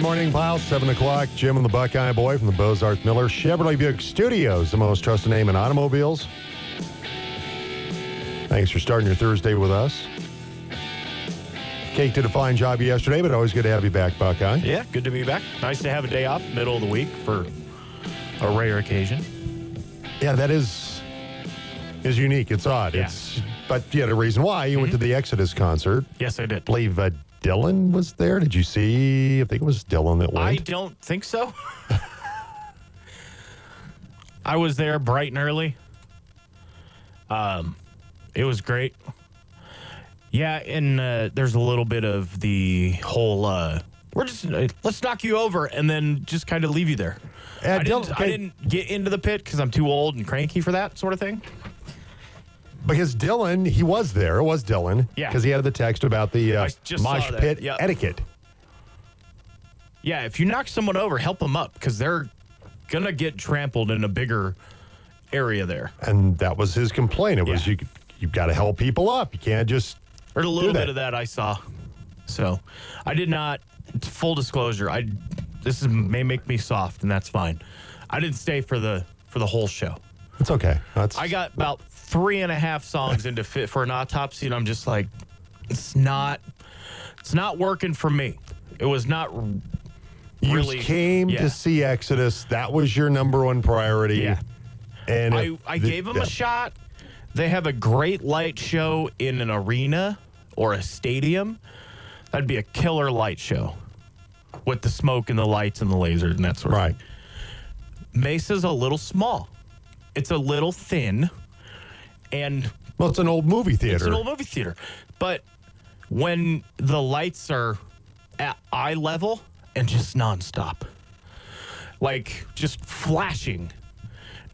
Good morning, pal. 7 o'clock. Jim and the Buckeye Boy from the Bozarth Miller Chevrolet Buick Studios, the most trusted name in automobiles. Thanks for starting your Thursday with us. Kate did a fine job yesterday, but always good to have you back, Buckeye. Yeah, good to be back. Nice to have a day off, middle of the week for a rare occasion. Yeah, that is is unique. It's odd. Yeah. It's but you had a reason why you went to the Exodus concert. Yes, I did. believe uh, Dylan was there. Did you see? I think it was Dylan that went. I don't think so. I was there bright and early. Um, it was great. Yeah, and uh, there's a little bit of the whole. Uh, we're just uh, let's knock you over and then just kind of leave you there. I, didn't, okay. I didn't get into the pit because I'm too old and cranky for that sort of thing. Because Dylan, he was there. It was Dylan. Yeah. Because he had the text about the uh, I just saw mosh pit Yep. etiquette. Yeah, if you knock someone over, help them up because they're gonna get trampled in a bigger area there. And that was his complaint. It was Yeah. you you've got to help people up. You can't just There's a little bit of that I saw. So I did not. Full disclosure, I this is may make me soft, and that's fine. I didn't stay for the for the whole show. it's okay. That's I got about three and a half songs into fit for an autopsy, and I'm just like, it's not, it's not working for me. It was not. you really- came yeah. to see Exodus. That was your number one priority. Yeah. And I, I the- gave them yeah. a shot. They have a great light show in an arena or a stadium. That'd be a killer light show with the smoke and the lights and the lasers and that sort of Right. thing. Mesa's a little small. It's a little thin. And Well, it's an old movie theater. it's an old movie theater. But when the lights are at eye level and just nonstop, like just flashing,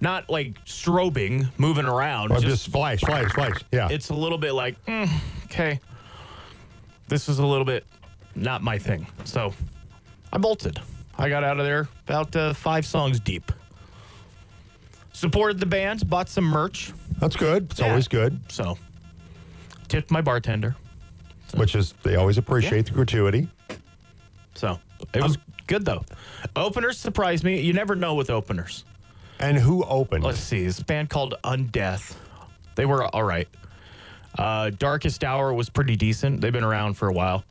not like strobing, moving around, Or just flash, flash, flash. Yeah. it's a little bit like, mm, okay, this is a little bit not my thing. So I bolted. I got out of there about uh, five songs deep. Supported the band, bought some merch. That's good. It's Yeah. always good. So tipped my bartender. Which is they always appreciate the gratuity. So it was good though. Openers surprised me. You never know with openers. And who opened? Let's see. This band called Undeath. They were all right. Uh, Darkest Hour was pretty decent. They've been around for a while.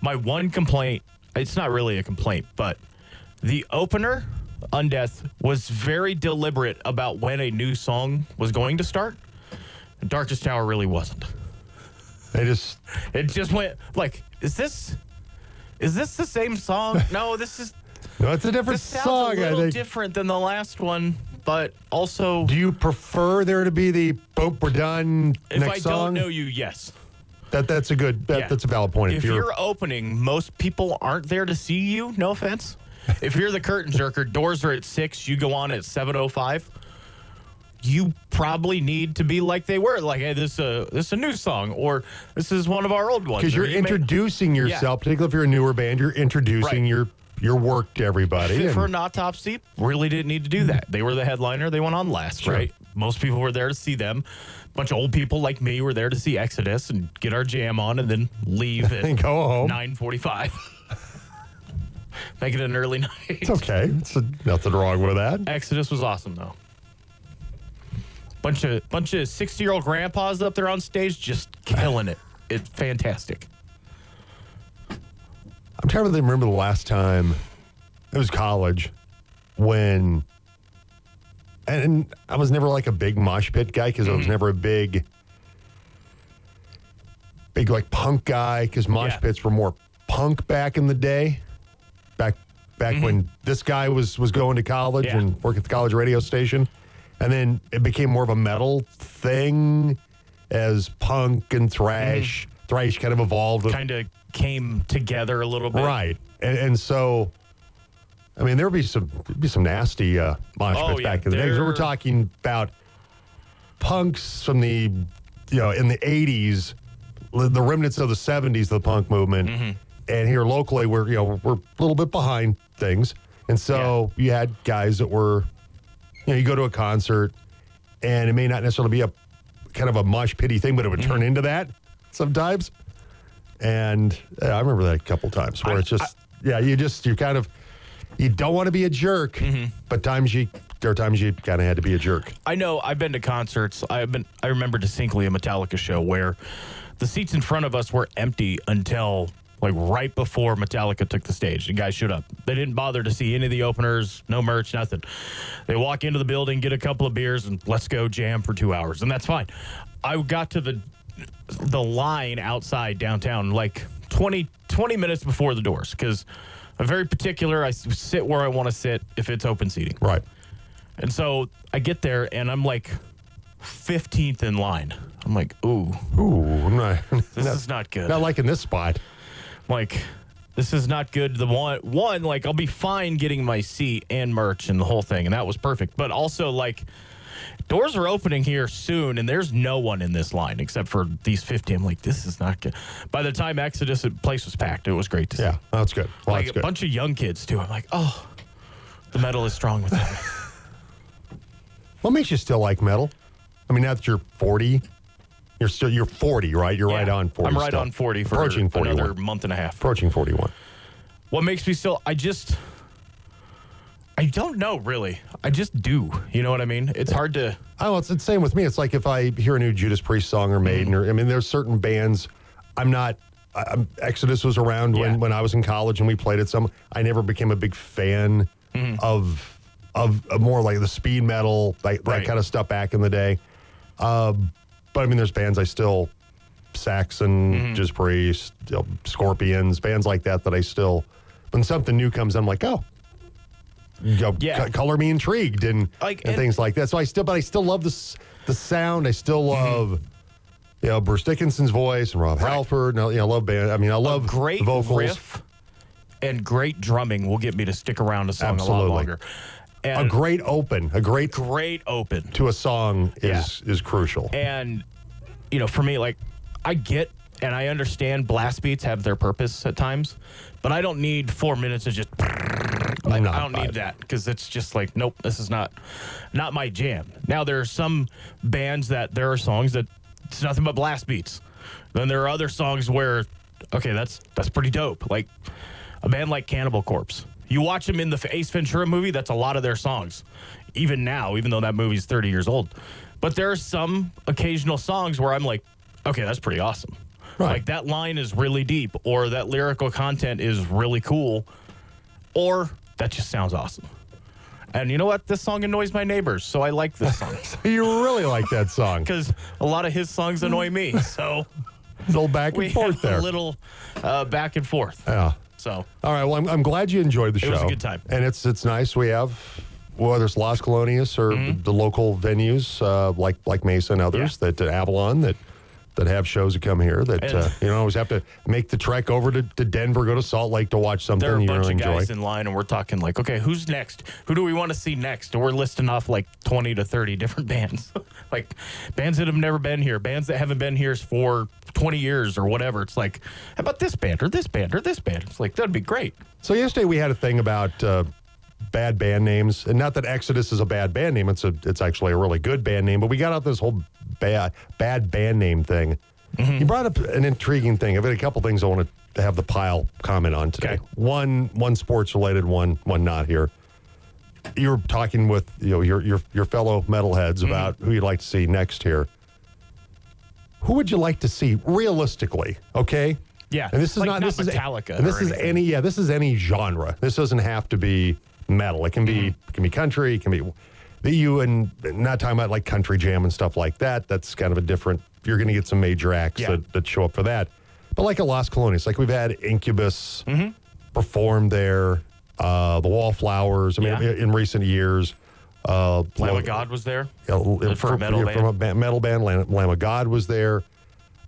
My one complaint, it's not really a complaint, but the opener, Undeath, was very deliberate about when a new song was going to start. Darkest Hour really wasn't. They just It just went like, is this is this the same song? No, this is no, it's a different this sounds song. a I little different than the last one, but also Do you prefer there to be the "Boop, we're done" if next I song? don't know you, yes. that that's a good. That, Yeah. That's a valid point. If you're opening, most people aren't there to see you. No offense. If you're the curtain jerker, doors are at six. You go on at seven oh five. You probably need to be like they were, like, hey, this is a this is a new song, or this is one of our old ones. because you're you may- introducing yourself, particularly if you're a newer band, you're introducing Right. your your work to everybody. Fit for and- an autopsy, really didn't need to do that. They were the headliner. They went on last, Sure. right? Most people were there to see them. A bunch of old people like me were there to see Exodus and get our jam on and then leave at And go home. 945. Make it an early night. It's okay. It's a, nothing wrong with that. Exodus was awesome though. Bunch of bunch of 60 year old grandpas up there on stage just killing it. It's fantastic. I'm trying to remember the last time it was college when, and I was never like a big mosh pit guy because I Mm-hmm. was never a big, big like punk guy because mosh Yeah. pits were more punk back in the day. Back back when this guy was was going to college Mm-hmm. Yeah. and working at the college radio station, and then it became more of a metal thing as punk and thrash. Thrash kind of evolved Kind of came together a little bit. Right. And, and so, I mean, there'd be some be some nasty uh, mosh Oh, pits yeah. back in the day. 'Cause They're- We're talking about punks from the, you know, in the 80s, the the remnants of the 70s, the punk movement. Mm-hmm. And here locally, we're, you know, we're a little bit behind things. And so you had guys that were, you know, you go to a concert and it may not necessarily be a kind of a mosh pity thing, but it would turn Mm-hmm. into that sometimes. And uh, I remember that a couple times where I- it's just yeah, you just you kind of you don't want to be a jerk, Mm-hmm. but times you there are times you kind of had to be a jerk. I know I've been to concerts. I've been I remember distinctly a Metallica show where the seats in front of us were empty until like right before Metallica took the stage. The guys showed up. They didn't bother to see any of the openers, no merch, nothing. They walk into the building, get a couple of beers, and let's go jam for two hours, and that's fine. I got to the the line outside downtown like 20, 20 minutes before the doors because I'm very particular. I sit where I want to sit if it's open seating. Right. And so I get there and I'm like 15th in line. I'm like, ooh, Ooh, I'm not, this not, is not good. not liking this spot. Like, this is not good. The one, one, like, I'll be fine getting my seat and merch and the whole thing, and that was perfect. But also, like, doors are opening here soon, and there's no one in this line except for these 50. I'm like, this is not good. By the time Exodus, the place was packed. It was great to see. Yeah, that's good. Well, like that's a bunch of young kids too. I'm like, oh, the metal is strong with them. What makes you still like metal? I mean, now that you're 40, you're still you're 40, right? You're right on 40. I'm right still. on 40 for approaching 41. another month and a half. Approaching 41. What makes me still? I just, I don't know really. I just do. You know what I mean? It's hard to. Oh, it's the same with me. It's like if I hear a new Judas Priest song or Maiden, Mm-hmm. or I mean, there's certain bands. I'm not. I'm, Exodus was around Yeah. when, when I was in college and we played it. Some I never became a big fan Mm-hmm. of, of of more like the speed metal, like that kind of stuff back in the day. Um, but I mean, there's bands I still Saxon, Mm-hmm. Judas Priest, Scorpions, bands like that that I still. When something new comes, I'm like, oh, Yeah. co- color me intrigued and, Like, and and- things like that. So I still, but I still love the the sound. I still Mm-hmm. love, you know, Bruce Dickinson's voice and Rob Halford. And I, you know, I love band. I mean, I love great the vocals. riff and great drumming will get me to stick around a song a Absolutely. lot longer. A great open, a great great open. to a song is is crucial. And you know, for me, like I get and I understand blast beats have their purpose at times, but I don't need four minutes of just. Like, I don't need that because it's just like, nope, this is not, not my jam. Now there are some bands that there are songs that it's nothing but blast beats. Then there are other songs where, okay, that's that's pretty dope. Like a band like Cannibal Corpse. You watch them in the Ace Ventura movie, that's a lot of their songs. Even now, even though that movie's 30 years old. But there are some occasional songs where I'm like, okay, that's pretty awesome. Right. Like that line is really deep, or that lyrical content is really cool, or that just sounds awesome. And you know what? This song annoys my neighbors, so I like this song you really like that song. because a lot of his songs annoy me. So A little back and we forth there. a little uh, back and forth. yeah. So All right. Well, I'm, I'm glad you enjoyed the show. It was a good time. and it's it's nice. We have whether it's Las Colonias or Mm-hmm. the local venues uh, like like Mesa and others Yeah. that uh, Avalon that that have shows that come here that uh, you don't always have to make the trek over to, to Denver, go to Salt Lake to watch something there are a bunch of enjoy. guys in line, and we're talking like, okay, who's next? Who do we want to see next? And we're listing off like 20 to 30 different bands, like bands that have never been here, bands that haven't been here for 20 years or whatever. It's like, how about this band or this band or this band? It's like, that'd be great. So yesterday we had a thing about uh, bad band names, and not that Exodus is a bad band name. It's a it's actually a really good band name. But we got out this whole bad bad band name thing. Mm-hmm. You brought up an intriguing thing. I've got a couple things I want to have the pile comment on today. Okay. One one sports related, one one not here. You were talking with you know your your your fellow metalheads Mm-hmm. about who you'd like to see next here. Who would you like to see realistically? Okay. Yeah, And this is like not, not this is Metallica and this is anything. any yeah this is any genre. This doesn't have to be metal. It can be Mm-hmm. it can be country. It can be the you and not talking about like country jam and stuff like that. That's kind of a different. You're going to get some major acts Yeah. that, that show up for that. But like a Las Colonias, like we've had Incubus Mm-hmm. perform there. Uh, the Wallflowers. I mean, Yeah. in recent years. Uh, Lamb of God was there. For a metal yeah, From a band. metal band, Lamb, Lamb of God was there.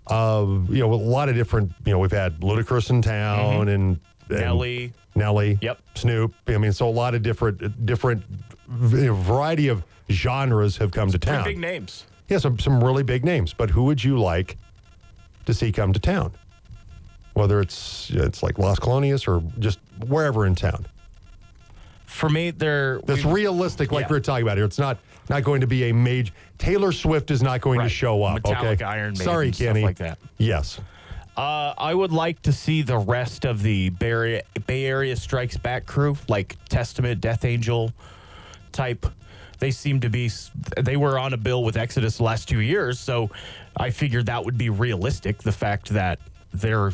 Uh, you know, a lot of different. You know, we've had Ludacris in town and, and Mm-hmm. Nelly. Nelly, Yep. Snoop. I mean, so a lot of different, different variety of genres have come to town. big names. Yeah, some some really big names. But who would you like to see come to town? Whether it's it's like Las Colonias or just wherever in town. For me, they're That's realistic, like yeah. we are talking about here. It's not not going to be a major. Taylor Swift is not going to show up. Metallica, okay, Iron Maiden, sorry, Kenny. like that. Yes, Uh, I would like to see the rest of the Bay Area, Bay Area Strikes Back crew, like Testament, Death Angel type. They seem to be, they were on a bill with Exodus the last two years. So I figured that would be realistic. The fact that they're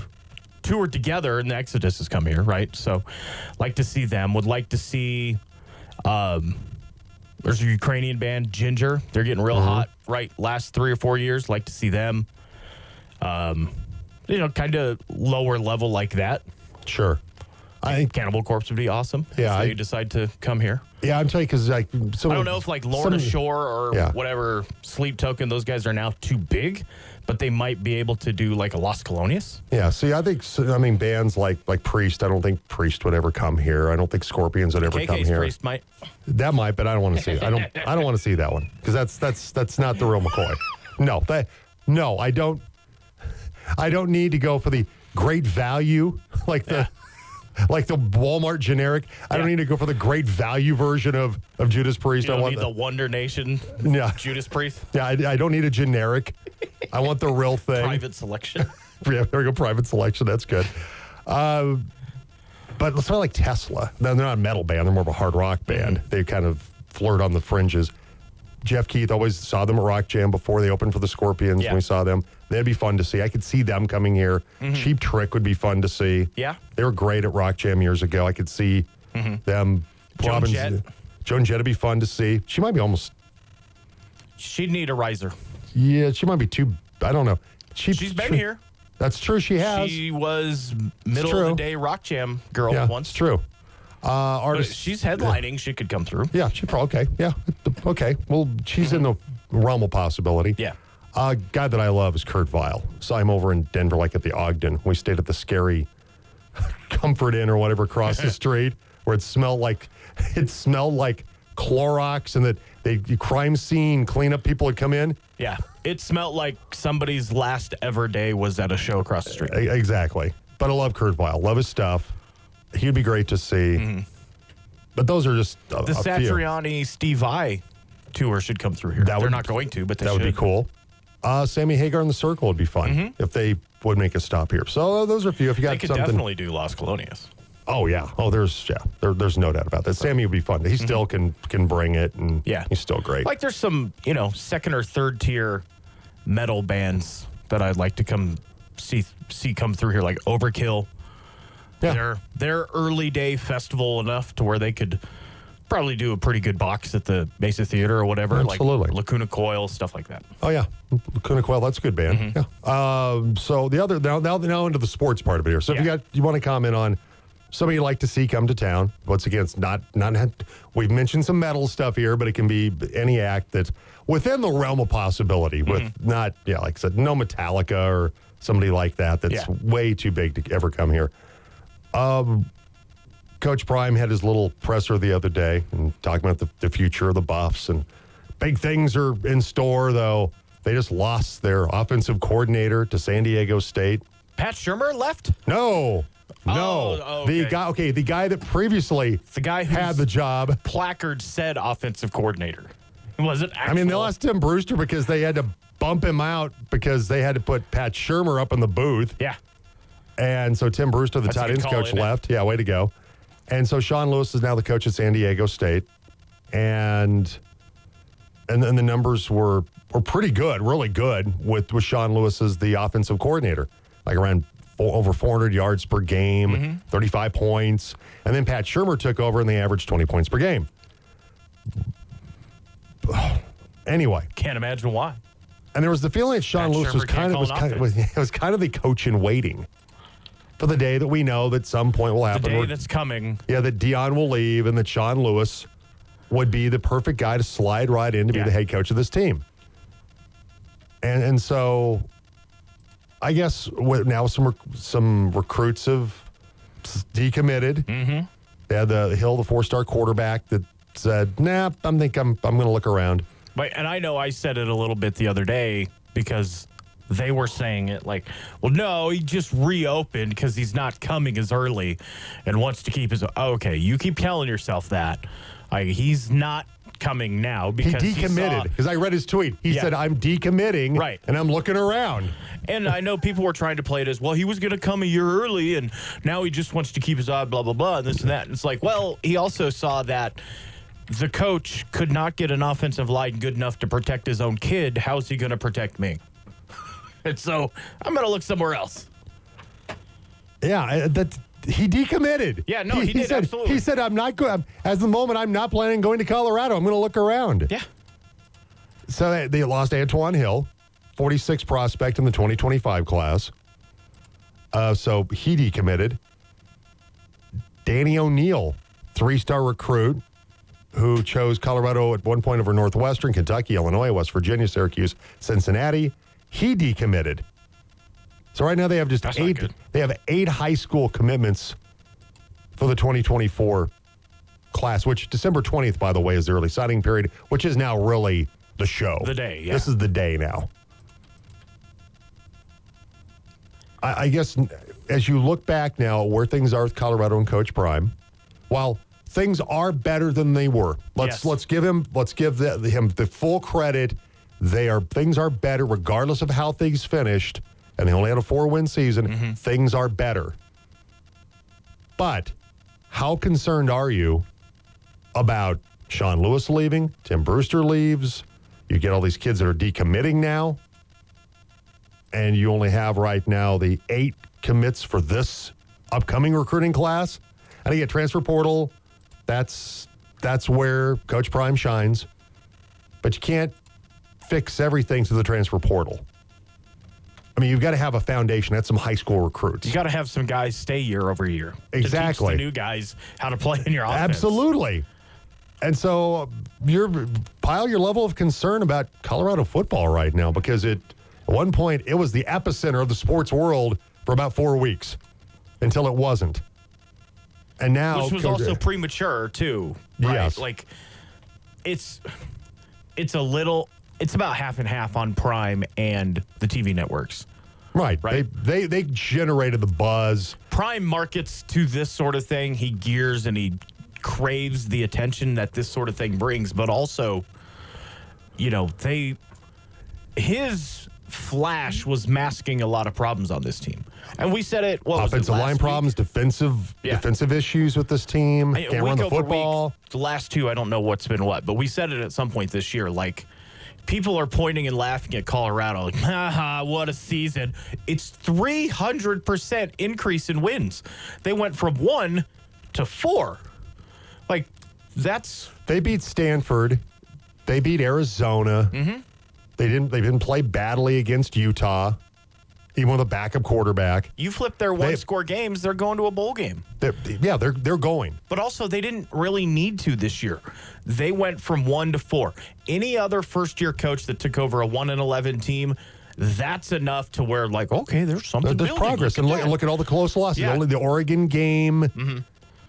toured together and the Exodus has come here, right? So like to see them. Would like to see, um, there's a Ukrainian band, Jinjer. They're getting real hot, right? Last three or four years. Like to see them. Um, you know, kind of lower level like that. Sure. I think, Cannibal Corpse would be awesome. Yeah, if I- they decide to come here. yeah, I'm telling you because like some I don't know if like Lorna some- Shore or Yeah. whatever Sleep Token, those guys are now too big, but they might be able to do like a Las Colonias. Yeah, see, I think I mean bands like like Priest. I don't think Priest would ever come here. I don't think Scorpions would ever come here. Priest might. That might, but I don't want to see. it. I don't. I don't want to see that one because that's that's that's not the real McCoy. No, that no, I don't. I don't need to go for the great value like the like the Walmart generic. I don't need to go for the great value version of of Judas Priest. I don't want need the Wonder Nation yeah, Judas Priest yeah. I, I don't need a generic. I want the real thing. private selection. Yeah, there we go. Private selection. That's good. Uh, but it's not like Tesla. No, they're not a metal band. They're more of a hard rock band. They kind of flirt on the fringes. Jeff Keith always saw them at Rock Jam before they opened for the Scorpions. Yeah. When we saw them, that'd be fun to see. I could see them coming here. Cheap Trick would be fun to see. Yeah. they were great at Rock Jam years ago. I could see them. Joan Robbins- Jett. Joan Jett would be fun to see. She might be almost. She'd need a riser. Yeah, she might be too. I don't know. Cheap She's been here. That's true. She has. She was middle of the day rock jam girl yeah, once. it's true. Uh, But artist. she's headlining. She could come through. Yeah, she probably okay. Yeah, okay. Well, she's in the realm of possibility. Yeah. A uh, guy that I love is Kurt Vile. So I'm over in Denver, like at the Ogden. We stayed at the scary Comfort Inn or whatever across the street, where it smelled like it smelled like Clorox, and that they crime scene cleanup people would come in. Yeah. It smelled like somebody's last ever day was at a show across the street. E- Exactly. But I love Kurt Vile. Love his stuff. He'd be great to see. But those are just a, The a few. Satriani Steve Vai tour should come through here. That They're would- not going to, but they That would be cool. Uh, Sammy Hagar in the Circle would be fun Mm-hmm. if they would make a stop here. So uh, those are a few. If you got They could something, definitely do Las Colonias. oh yeah, oh there's yeah, there, there's no doubt about that. Sammy would be fun. He still can can bring it, and Mm-hmm. Yeah. he's still great. Like there's some, you know, second or third tier metal bands that I'd like to come see see come through here, like Overkill. Yeah. They're they're early day festival enough to where they could probably do a pretty good box at the Mesa Theater or whatever. Absolutely. Like Lacuna Coil, stuff like that. oh yeah, Lacuna Coil, that's a good band. Mm-hmm. Yeah. Um, so the other now now now into the sports part of it here. So if you got you want to comment on. Somebody you'd like to see come to town. Once again, it's not not. We've mentioned some metal stuff here, but it can be any act that's within the realm of possibility. With Mm-hmm. not, yeah, like I said, no Metallica or somebody like that. That's Yeah. way too big to ever come here. Um, Coach Prime had his little presser the other day and talking about the, the future of the Buffs and big things are in store. Though they just lost their offensive coordinator to San Diego State. Pat Shurmur left. No, no, Oh, oh, the okay. guy. Okay, the guy that previously The guy who had the job. placard said offensive coordinator. Was it? Actual? I mean, they lost Tim Brewster because they had to bump him out because they had to put Pat Shurmur up in the booth. Yeah. And so Tim Brewster, the That's tight ends call, coach, it? left. Yeah, way to go. And so Sean Lewis is now the coach at San Diego State. And and then the numbers were were pretty good, really good with, with Sean Lewis as the offensive coordinator. Like around four, over 400 yards per game, Mm-hmm. 35 points. And then Pat Shurmur took over and they averaged 20 points per game. Anyway, Can't imagine why. and there was the feeling that Sean Pat Lewis was Shurmur kind of was kind of, was, it was kind of the coach in waiting for the day that we know that some point will happen. The day where- that's coming. yeah, that Deion will leave and that Sean Lewis would be the perfect guy to slide right in to be the head coach of this team. And and so, I guess with now some rec- some recruits have decommitted. Mm-hmm. They had the Hill, the four star quarterback, that said, "Nah, I'm think I'm I'm going to look around." But and I know I said it a little bit the other day because they were saying it like, well, no, he just reopened because he's not coming as early and wants to keep his. Okay, you keep telling yourself that. Like he's not coming now because he decommitted because I read his tweet. He Yeah. said, "I'm decommitting, Right. and I'm looking around." And I know people were trying to play it as well. He was going to come a year early, and now he just wants to keep his eye, blah blah blah, and this and that. And it's like, well, he also saw that the coach could not get an offensive line good enough to protect his own kid. How's he going to protect me? and so I'm going to look somewhere else. Yeah, that he decommitted. Yeah, no, he did, said, absolutely. He said, "I'm not going. As the moment, I'm not planning going to Colorado. I'm going to look around." Yeah. So they, they lost Antoine Hill, 46 prospect in the 2025 class. Uh, so he decommitted. Danny O'Neill, three-star recruit, who chose Colorado at one point over Northwestern, Kentucky, Illinois, West Virginia, Syracuse, Cincinnati. He decommitted. So right now they have just That's eight. They have eight high school commitments for the 2024 class, which December 20th, by the way, is the early signing period, which is now really the show. The day, yeah. This is the day now. I, I guess as you look back now where things are with Colorado and Coach Prime, while things are better than they were, let's Yes. let's give him let's give the, him the full credit. They are things are better regardless of how things finished, and they only had a four win season. Mm-hmm. Things are better. But how concerned are you about Sean Lewis leaving? Tim Brewster leaves. You get all these kids that are decommitting now. And you only have right now the eight commits for this upcoming recruiting class. And you get transfer portal. That's that's where Coach Prime shines. But you can't fix everything to the transfer portal. I mean, you've got to have a foundation. That's some high school recruits. You got to have some guys stay year over year. Exactly. teach the new guys how to play in your offense. Absolutely. And so uh, you're pile your level of concern about Colorado football right now because it at one point it was the epicenter of the sports world for about four weeks until it wasn't. And now which was also premature too. Right? Yes. Like it's it's a little it's about half and half on Prime and the TV networks. right. right. They, they they generated the buzz. Prime markets to this sort of thing. He gears and he craves the attention that this sort of thing brings, but also, you know, they his flash was masking a lot of problems on this team. And we said it. What was it, Offensive last line week? problems, defensive Yeah. defensive issues with this team. I- Can't run the football. Week, the last two, I don't know what's been what, but we said it at some point this year. Like, people are pointing and laughing at Colorado. Like, haha, what a season. It's 300% increase in wins. They went from one to four. Like, that's They beat Stanford. They beat Arizona. Mm-hmm. They didn't. They didn't play badly against Utah, even with a backup quarterback. you flip their one score games, they're going to a bowl game. They're, yeah, they're they're going. But also, they didn't really need to this year. They went from one to four. Any other first year coach that took over a one and eleven team, that's enough to where like, okay, there's something. There's building. progress, Look and look, look at all the close losses. Yeah. Mm-hmm. Only the Oregon game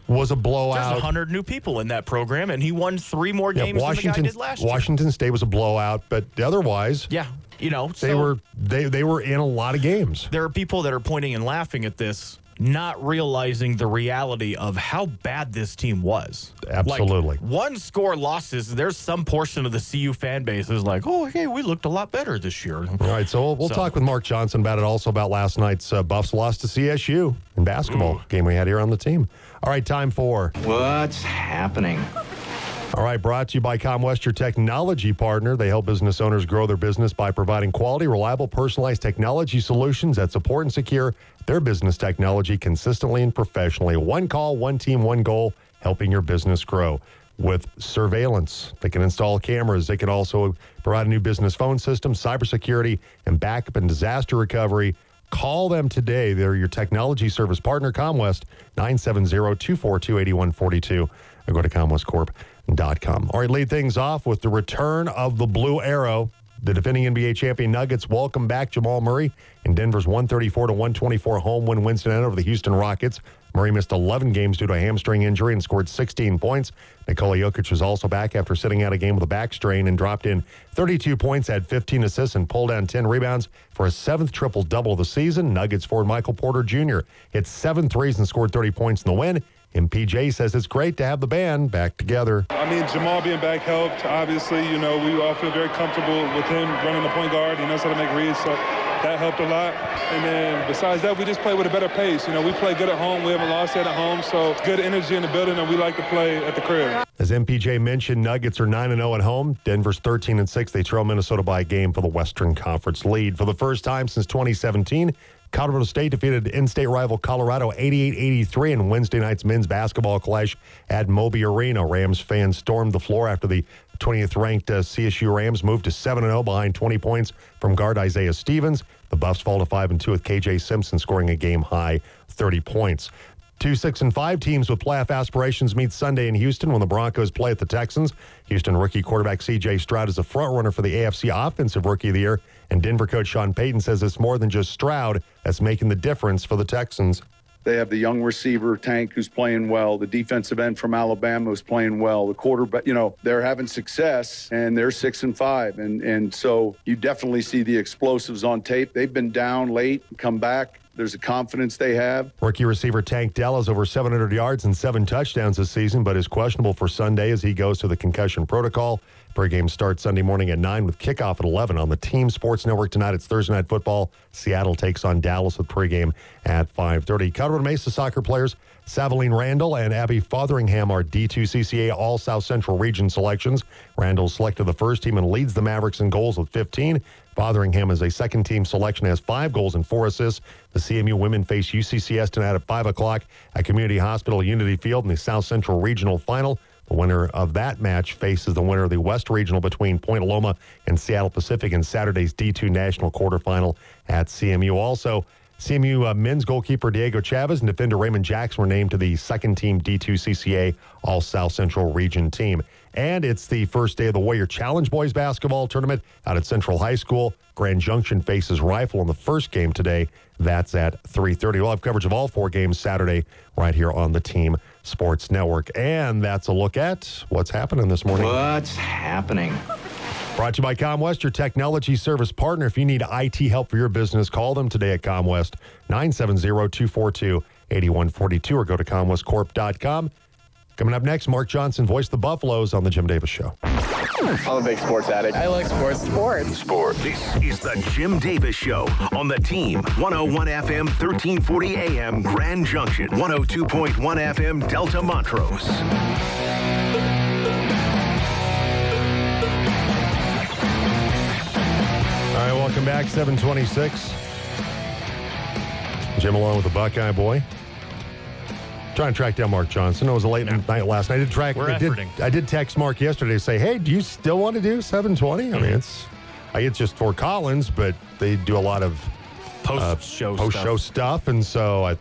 was a blowout. There's blowout. hundred new people in that program, and he won three more Yeah, games than Washington the guy did last year. Washington State was a blowout, but otherwise, Yeah, you know, they so were they they were in a lot of games. There are people that are pointing and laughing at this, not realizing the reality of how bad this team was. Absolutely. Like, one score losses, there's some portion of the CU fan base is like, oh, hey, we looked a lot better this year. All right, so we'll, we'll So- talk with Mark Johnson about it. Also about last night's uh, Buffs loss to CSU in basketball game we had here on the team. All right, time for What's happening? All right, brought to you by ComWest, your technology partner. They help business owners grow their business by providing quality, reliable, personalized technology solutions that support and secure their business technology consistently and professionally. One call, one team, one goal, helping your business grow. With surveillance, they can install cameras. They can also provide a new business phone system, cybersecurity, and backup and disaster recovery. Call them today. They're your technology service partner, ComWest, 970-242-8142. Or go to comwestcorp.com. All right, lead things off with the return of the Blue Arrow. The defending NBA champion Nuggets welcome back Jamal Murray in Denver's 134 to 124 home win Wednesday night over the Houston Rockets. Murray missed 11 games due to a hamstring injury and scored 16 points. Nikola Jokic was also back after sitting out a game with a back strain and dropped in 32 points, had 15 assists, and pulled down 10 rebounds for his seventh triple double of the season. Nuggets forward Michael Porter Jr. hit seven threes and scored 30 points in the win. MPJ says it's great to have the band back together. I mean, Jamal being back helped. Obviously, you know, we all feel very comfortable with him running the point guard. He knows how to make reads, so that helped a lot. And then besides that, we just play with a better pace. You know, we play good at home. We haven't lost yet at home, so good energy in the building, and we like to play at the crib. As MPJ mentioned, Nuggets are 9 0 at home. Denver's 13 and 6. They trail Minnesota by a game for the Western Conference lead. For the first time since 2017, Colorado State defeated in-state rival Colorado 88-83 in Wednesday night's men's basketball clash at Moby Arena. Rams fans stormed the floor after the 20th ranked uh, CSU Rams moved to 7-0 behind 20 points from guard Isaiah Stevens. The Buffs fall to 5 and 2 with KJ Simpson scoring a game high 30 points. Two, six, and five teams with playoff aspirations meet Sunday in Houston when the Broncos play at the Texans. Houston rookie quarterback C.J. Stroud is a frontrunner for the AFC Offensive Rookie of the Year, and Denver coach Sean Payton says it's more than just Stroud that's making the difference for the Texans. They have the young receiver Tank who's playing well, the defensive end from Alabama who's playing well, the quarterback. You know they're having success and they're six and five, and and so you definitely see the explosives on tape. They've been down late, and come back. There's a confidence they have. Rookie receiver Tank Dell has over 700 yards and seven touchdowns this season, but is questionable for Sunday as he goes to the concussion protocol. Pregame starts Sunday morning at 9 with kickoff at 11 on the Team Sports Network tonight. It's Thursday Night Football. Seattle takes on Dallas with pregame at 5.30. Colorado Mesa soccer players Savaline Randall and Abby Fotheringham are D2CCA All South Central Region selections. Randall selected the first team and leads the Mavericks in goals with 15. Fotheringham is a second team selection, has five goals and four assists. The CMU women face UCCS tonight at 5 o'clock at Community Hospital Unity Field in the South Central Regional Final. The winner of that match faces the winner of the West Regional between Point Loma and Seattle Pacific in Saturday's D2 National Quarterfinal at CMU. Also, CMU uh, men's goalkeeper Diego Chavez and defender Raymond Jackson were named to the second team D2 CCA All South Central Region team. And it's the first day of the Warrior Challenge Boys basketball tournament out at Central High School. Grand Junction faces Rifle in the first game today. That's at 3:30. We'll have coverage of all four games Saturday right here on the Team Sports Network. And that's a look at what's happening this morning. What's happening? Brought to you by ComWest, your technology service partner. If you need IT help for your business, call them today at ComWest, 970-242-8142 or go to comwestcorp.com. Coming up next, Mark Johnson voiced the Buffaloes on the Jim Davis Show. I'm a big sports addict. I like sports. Sports. Sports. This is the Jim Davis Show on the team. 101 FM, 1340 AM, Grand Junction. 102.1 FM, Delta Montrose. All right, welcome back. 726. Jim along with the Buckeye boy. Trying to track down Mark Johnson. It was a late night last night. I did track. We're I did, efforting. I did text Mark yesterday to say, "Hey, do you still want to do 720?" I Mm-hmm. mean, it's I it's just for Collins, but they do a lot of Post show post show stuff, and so I.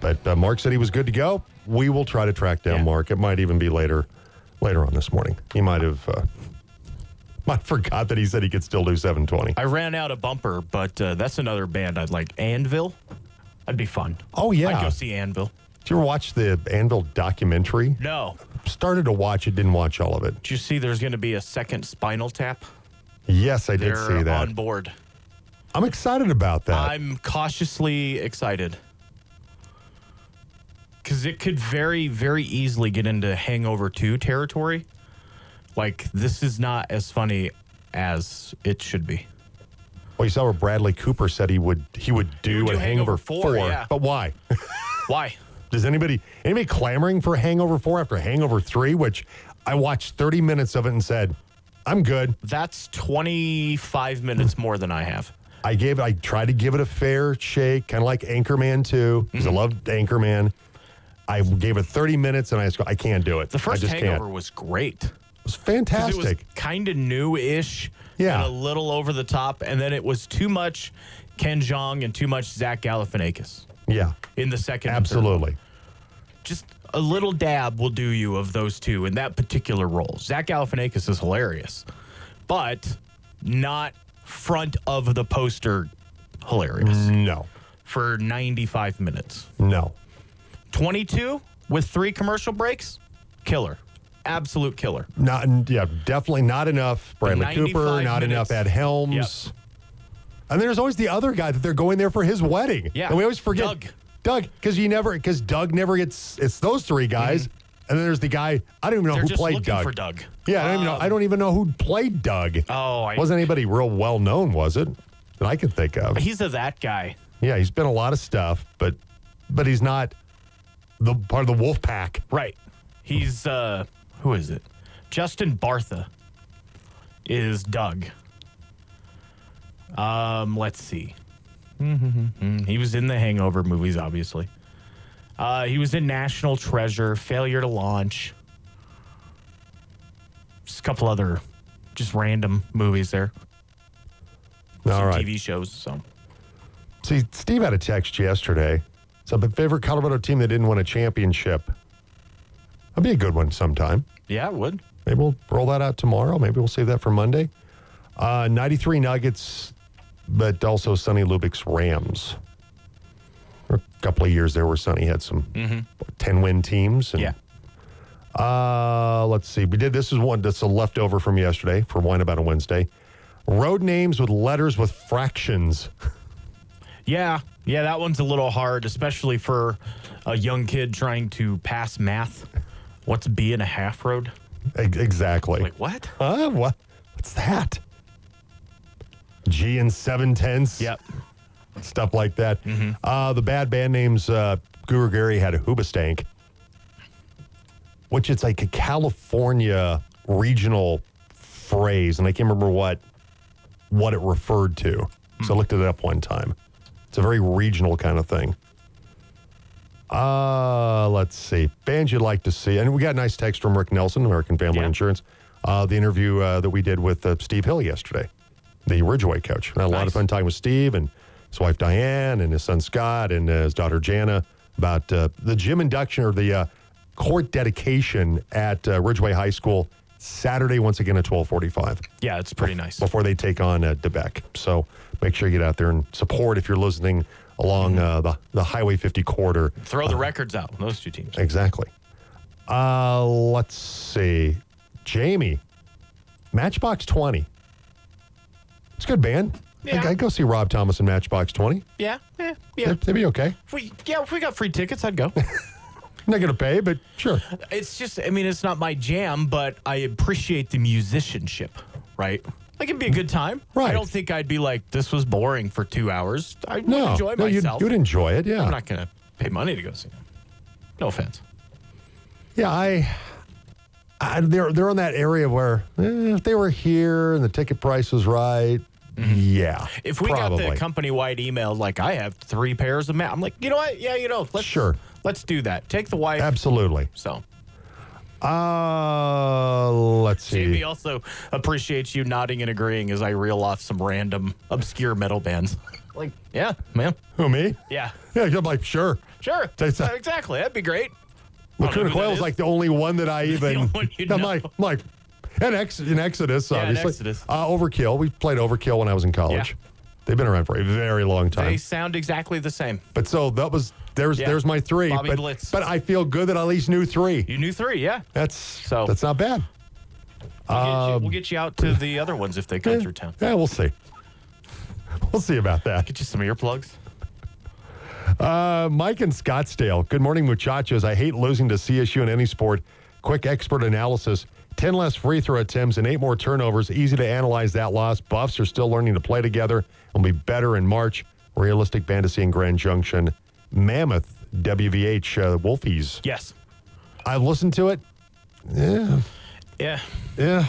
But uh, Mark said he was good to go. We will try to track down Yeah. Mark. It might even be later, later on this morning. He might have. Uh, have forgot that he said he could still do 720. I ran out a bumper, but uh, that's another band I'd like. Anvil. That'd be fun. Oh, yeah. I'd go see Anvil. Did you ever watch the Anvil documentary? No. Started to watch it, didn't watch all of it. Did you see there's going to be a second Spinal Tap? Yes, I did They're see that. on board. I'm excited about that. I'm cautiously excited. Because it could very, very easily get into Hangover 2 territory. Like, this is not as funny as it should be. well, you saw where Bradley Cooper said he would he would do, would a Hangover, Hangover 4, 4, yeah. but why? Why? Does anybody anybody clamoring for Hangover 4 after Hangover 3, which I watched 30 minutes of it and said, I'm good. That's 25 minutes more than I have. I gave I tried to give it a fair shake, kind of like Anchorman 2, because Mm-hmm. I loved Anchorman. I gave it 30 minutes and I just go, I can't do it. The first Hangover can't. was great. It was fantastic. It was kind of new-ish, Yeah. and a little over the top, and then it was too much Ken Jeong and too much Zach Galifianakis yeah, in the second. absolutely. Just a little dab will do you of those two in that particular role. Zach Galifianakis is hilarious, but not front of the poster hilarious No, for 95 minutes. no. 22 with three commercial breaks, killer. Absolute killer. Not, yeah, definitely not enough. Bradley Cooper, not minutes. enough Ed Helms. Yep. And there's always the other guy that they're going there for his wedding. Yeah. And we always forget Doug. Doug, because you never, because Doug never gets. It's those three guys, and then there's the guy. I don't even know They're who just played looking Doug. for Doug. Yeah, I don't even know. I don't even know who played Doug. Oh, I- wasn't anybody real well known, was it? That I can think of. He's a that guy. Yeah, he's been a lot of stuff, but but he's not the part of the wolf pack. Right. He's uh who is it? Justin Bartha is Doug. Um, let's see. he was in the Hangover movies, obviously. Uh, he was in National Treasure, Failure to Launch. Just a couple other just random movies there. All Some right. TV shows. So See, Steve had a text yesterday. A favorite Colorado team that didn't win a championship. That'd be a good one sometime. yeah, it would. Maybe we'll roll that out tomorrow. Maybe we'll save that for Monday. Uh, 93 Nuggets, but also Sonny Lubick's Rams. For a couple of years there where Sonny had some 10 win teams. And, Yeah. Uh, let's see. We did this is one that's a leftover from yesterday for Wine About a Wednesday. Road names with letters with fractions. Yeah, yeah, that one's a little hard, especially for a young kid trying to pass math. What's B and a half road? Exactly. Like what? Huh? What? What's that? G and seven tenths. Yep. Stuff like that. Uh, the bad band names, uh, Guru Gary had a Hoobastank, which it's like a California regional phrase, and I can't remember what what it referred to. So I looked it up one time. It's a very regional kind of thing. Uh, let's see. Bands you'd like to see. And we got a nice text from Rick Nelson, American Family Yeah. Insurance. Uh, the interview uh, that we did with uh, Steve Hill yesterday, the Ridgway coach. I had a lot of fun talking with Steve and his wife Diane and his son Scott and uh, his daughter Jana about uh, the gym induction or the uh, court dedication at uh, Ridgway High School Saturday once again at 1245 Yeah, it's pretty nice. before they take on uh, De Beque. So make sure you get out there and support if you're listening along uh, the, the Highway 50 corridor. Throw the records out. Those two teams. Exactly. Uh, let's see. Jamie, Matchbox 20. It's a good band. Yeah. I'd, I'd go see Rob Thomas and Matchbox 20. Yeah, yeah, yeah. They'd, they'd be okay. If we, yeah, if we got free tickets, I'd go. I'm not going to pay, but sure. it's just, I mean, it's not my jam, but I appreciate the musicianship, right? Like it'd be a good time. Right. I don't think I'd be like, this was boring for two hours. I would No, enjoy no you'd, myself. you'd enjoy it. Yeah. I'm not gonna pay money to go see them. No offense. Yeah, I, I they're they're in that area where eh, if they were here and the ticket price was right, yeah. Mm-hmm. If we probably. got the company-wide email, like I have three pairs of mat, I'm like, you know what? Yeah, you know, let's Sure. let's do that. Take the wife. absolutely. So Uh, let's see. Jamie also appreciates you nodding and agreeing as I reel off some random obscure metal bands. Like, yeah, man, Who me? yeah, Yeah, I'm like sure. sure, That's- exactly. That'd be great. I don't know Lacuna Coil is like the only one that I even. only one you I'm like, I'm like, and Ex, in Exodus, Yeah, obviously. Exodus. Uh, Overkill. We played Overkill when I was in college. Yeah. They've been around for a very long time. They sound exactly the same. but so that was there's Yeah. there's my three. Bobby but Blitz. but I feel good that I at least knew three. You knew three, yeah. That's So- that's not bad. We'll, get, you, Um, we'll get you out to the other ones if they come through town. Yeah, we'll see. We'll see about that. Get you some earplugs. Uh, Mike in Scottsdale. Good morning, muchachos. I hate losing to CSU in any sport. Quick expert analysis. 10 less free throw attempts and eight more turnovers. Easy to analyze that loss. Buffs are still learning to play together. Will be better in March. Realistic fantasy in Grand Junction. Mammoth, WVH, uh, Wolfies. Yes. I've listened to it. Yeah. Yeah. Yeah.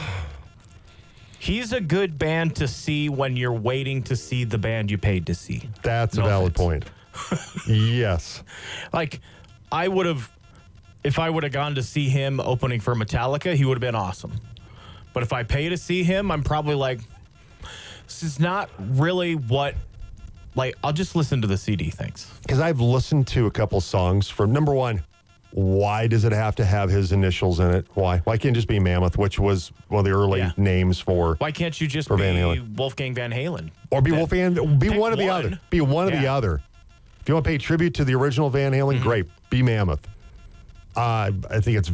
He's a good band to see when you're waiting to see the band you paid to see. That's No a valid offense. point. yes. Like, I would have, if I would have gone to see him opening for Metallica, he would have been awesome. But if I pay to see him, I'm probably like, this is not really what, like, I'll just listen to the CD, thanks. Because I've listened to a couple songs from number one. Why does it have to have his initials in it? Why? Why can't it just be Mammoth, which was one of the early Yeah. names for, Why can't you just be Van. Wolfgang Van Halen? or be Wolfgang? Be one or the one. other. Be one or the other. If you want to pay tribute to the original Van Halen, Mm-hmm. great. Be Mammoth. Uh, I think it's.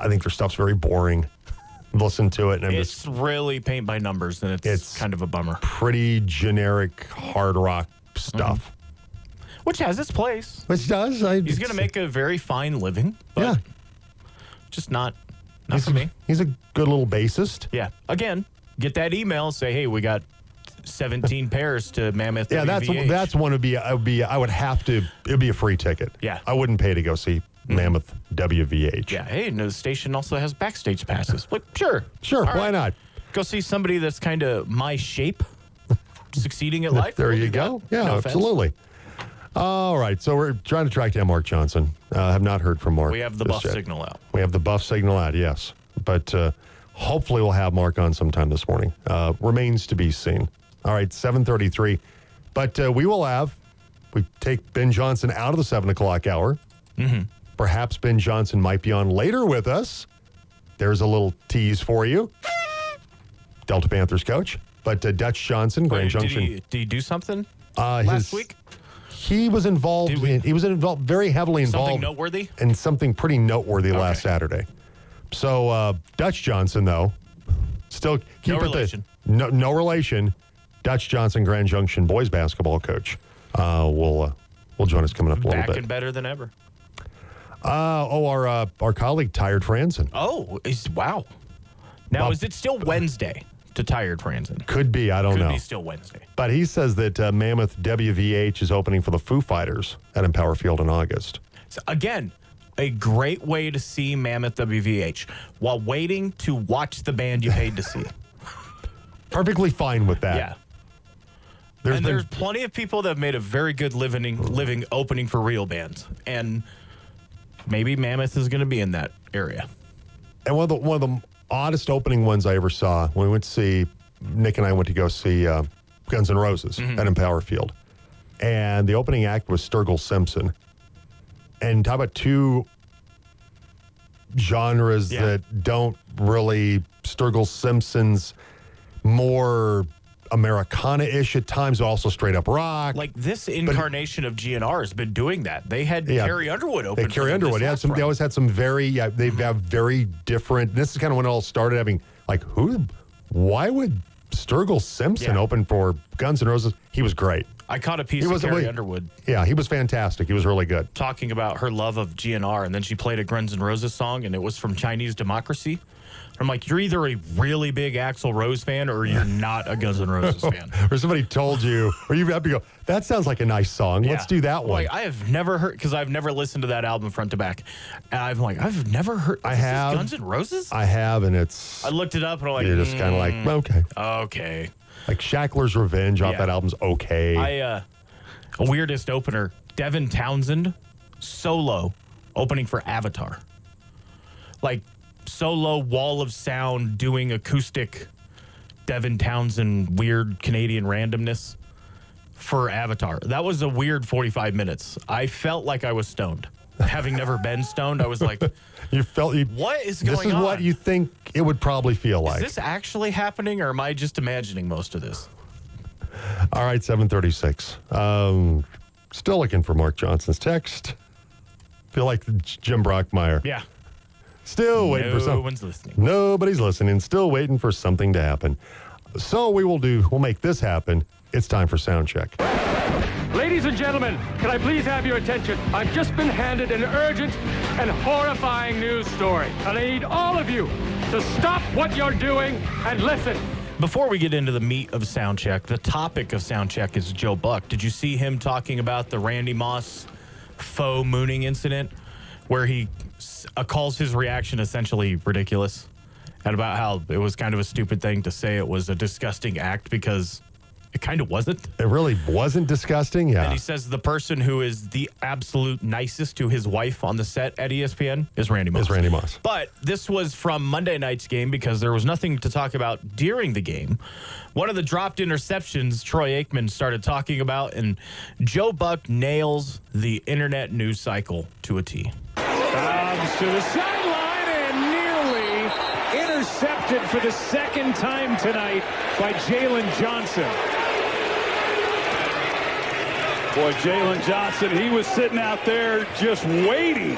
I think their stuff's very boring. Listen to it, and I'm It's just really paint by numbers, and it's, It's- kind of a bummer. pretty generic hard rock stuff. which has its place. Which does. I, He's going to make a very fine living, but Yeah. just not not He's, for me. he's a good little bassist. Yeah. Again, get that email. Say, hey, we got 17 pairs to Mammoth. Yeah, that's WVH. that's one would be I would be I would have to it would be a free ticket. Yeah. I wouldn't pay to go see Mammoth WVH. Yeah. Hey, and the station also has backstage passes. Like, sure, Sure, All why right. not? Go see somebody that's kind of my shape, succeeding at life. There We'll you go. that. Yeah, No absolutely. All right, so we're trying to track down Mark Johnson. Uh, have not heard from Mark. We have the buff yet. signal out. We have the buff signal out, yes. But uh, hopefully we'll have Mark on sometime this morning. Uh, remains to be seen. All right, 733. But uh, we will have, we take Ben Johnson out of the 7 o'clock hour. Mm-hmm. Perhaps Ben Johnson might be on later with us. There's a little tease for you. Delta Panthers coach. But uh, Dutch Johnson, Grand Wait, did, Junction. he, did he do something uh, last his- week? He was involved we- in, he was involved, very heavily involved Something noteworthy? and something pretty noteworthy last Saturday. So uh, Dutch Johnson, though, still keep No it the- no, no relation. Dutch Johnson, Grand Junction boys basketball coach, uh, will uh, will join us coming up a little Back bit. and better than ever. Uh, oh, our uh, our colleague Tired Franzen Oh, is wow. Now, Bob- is it still Wednesday to Tired Franzen? could be I don't Could know, be still Wednesday. but he says that uh, Mammoth WVH is opening for the Foo Fighters at Empower Field in August. So again, a great way to see Mammoth WVH while waiting to watch the band you paid to see. Perfectly fine with that. yeah. There's and been- there's plenty of people that have made a very good living living opening for real bands. And maybe Mammoth is going to be in that area. And one of the one of the oddest opening ones I ever saw when we went to see Nick and I went to go see uh, Guns N' Roses at Empower Field, and the opening act was Sturgill Simpson. And talk about two genres Yeah. that don't really Sturgill Simpson's more Americana-ish at times, but also straight up rock. Like this incarnation of GNR has been doing that. They had Yeah. Carrie Underwood open. They for Carrie Underwood. They, had some, they always had some very, yeah, they mm-hmm. have very different. This is kind of when it all started having, like, who, why would Sturgill Simpson Yeah. open for Guns N' Roses? He was great. I caught a piece He of was a Carrie Underwood Yeah, he was fantastic. He was really good. talking about her love of GNR, and then she played a Guns N' Roses song, and it was from Chinese Democracy. I'm like, you're either a really big Axl Rose fan or you're not a Guns N' Roses fan. Or somebody told you, or you have to go, that sounds like a nice song. Let's do that one. Like, I have never heard because I've never listened to that album front to back. And I'm like, I've never heard. I have. Guns N' Roses. I, have, and it's, I looked it up and I'm like, you're just kind of like, mm, okay. okay. Like Shackler's Revenge off Yeah. that album's okay. I uh, a weirdest opener. Devin Townsend solo opening for Avatar. Like solo wall of sound doing acoustic. Devin Townsend weird Canadian randomness for Avatar. That was a weird 45 minutes. I felt like I was stoned. Having never been stoned, I was like, you felt you. what is going on?" This is on? what you think it would probably feel like. is this actually happening or am I just imagining most of this? All right, 736. Um, still looking for Mark Johnson's text. Feel like Jim Brockmire. Yeah. Still waiting for something. No one's listening. Nobody's listening. Still waiting for something to happen. So we will do. We'll make this happen. It's time for sound check. Ladies and gentlemen, can I please have your attention? I've just been handed an urgent and horrifying news story. And I need all of you to stop what you're doing and listen. Before we get into the meat of Soundcheck, the topic of Soundcheck is Joe Buck. Did you see him talking about the Randy Moss faux mooning incident where he s- uh, calls his reaction essentially ridiculous and about how it was kind of a stupid thing to say it was a disgusting act because it kind of wasn't? It really wasn't disgusting. Yeah. And he says the person who is the absolute nicest to his wife on the set at ESPN is Randy Moss. Is Randy Moss. But this was from Monday night's game because there was nothing to talk about during the game. One of the dropped interceptions Troy Aikman started talking about, and Joe Buck nails the internet news cycle to a T. To the sideline and nearly intercepted for the second time tonight by Jaylon Johnson. Boy, Jaylon Johnson, he was sitting out there just waiting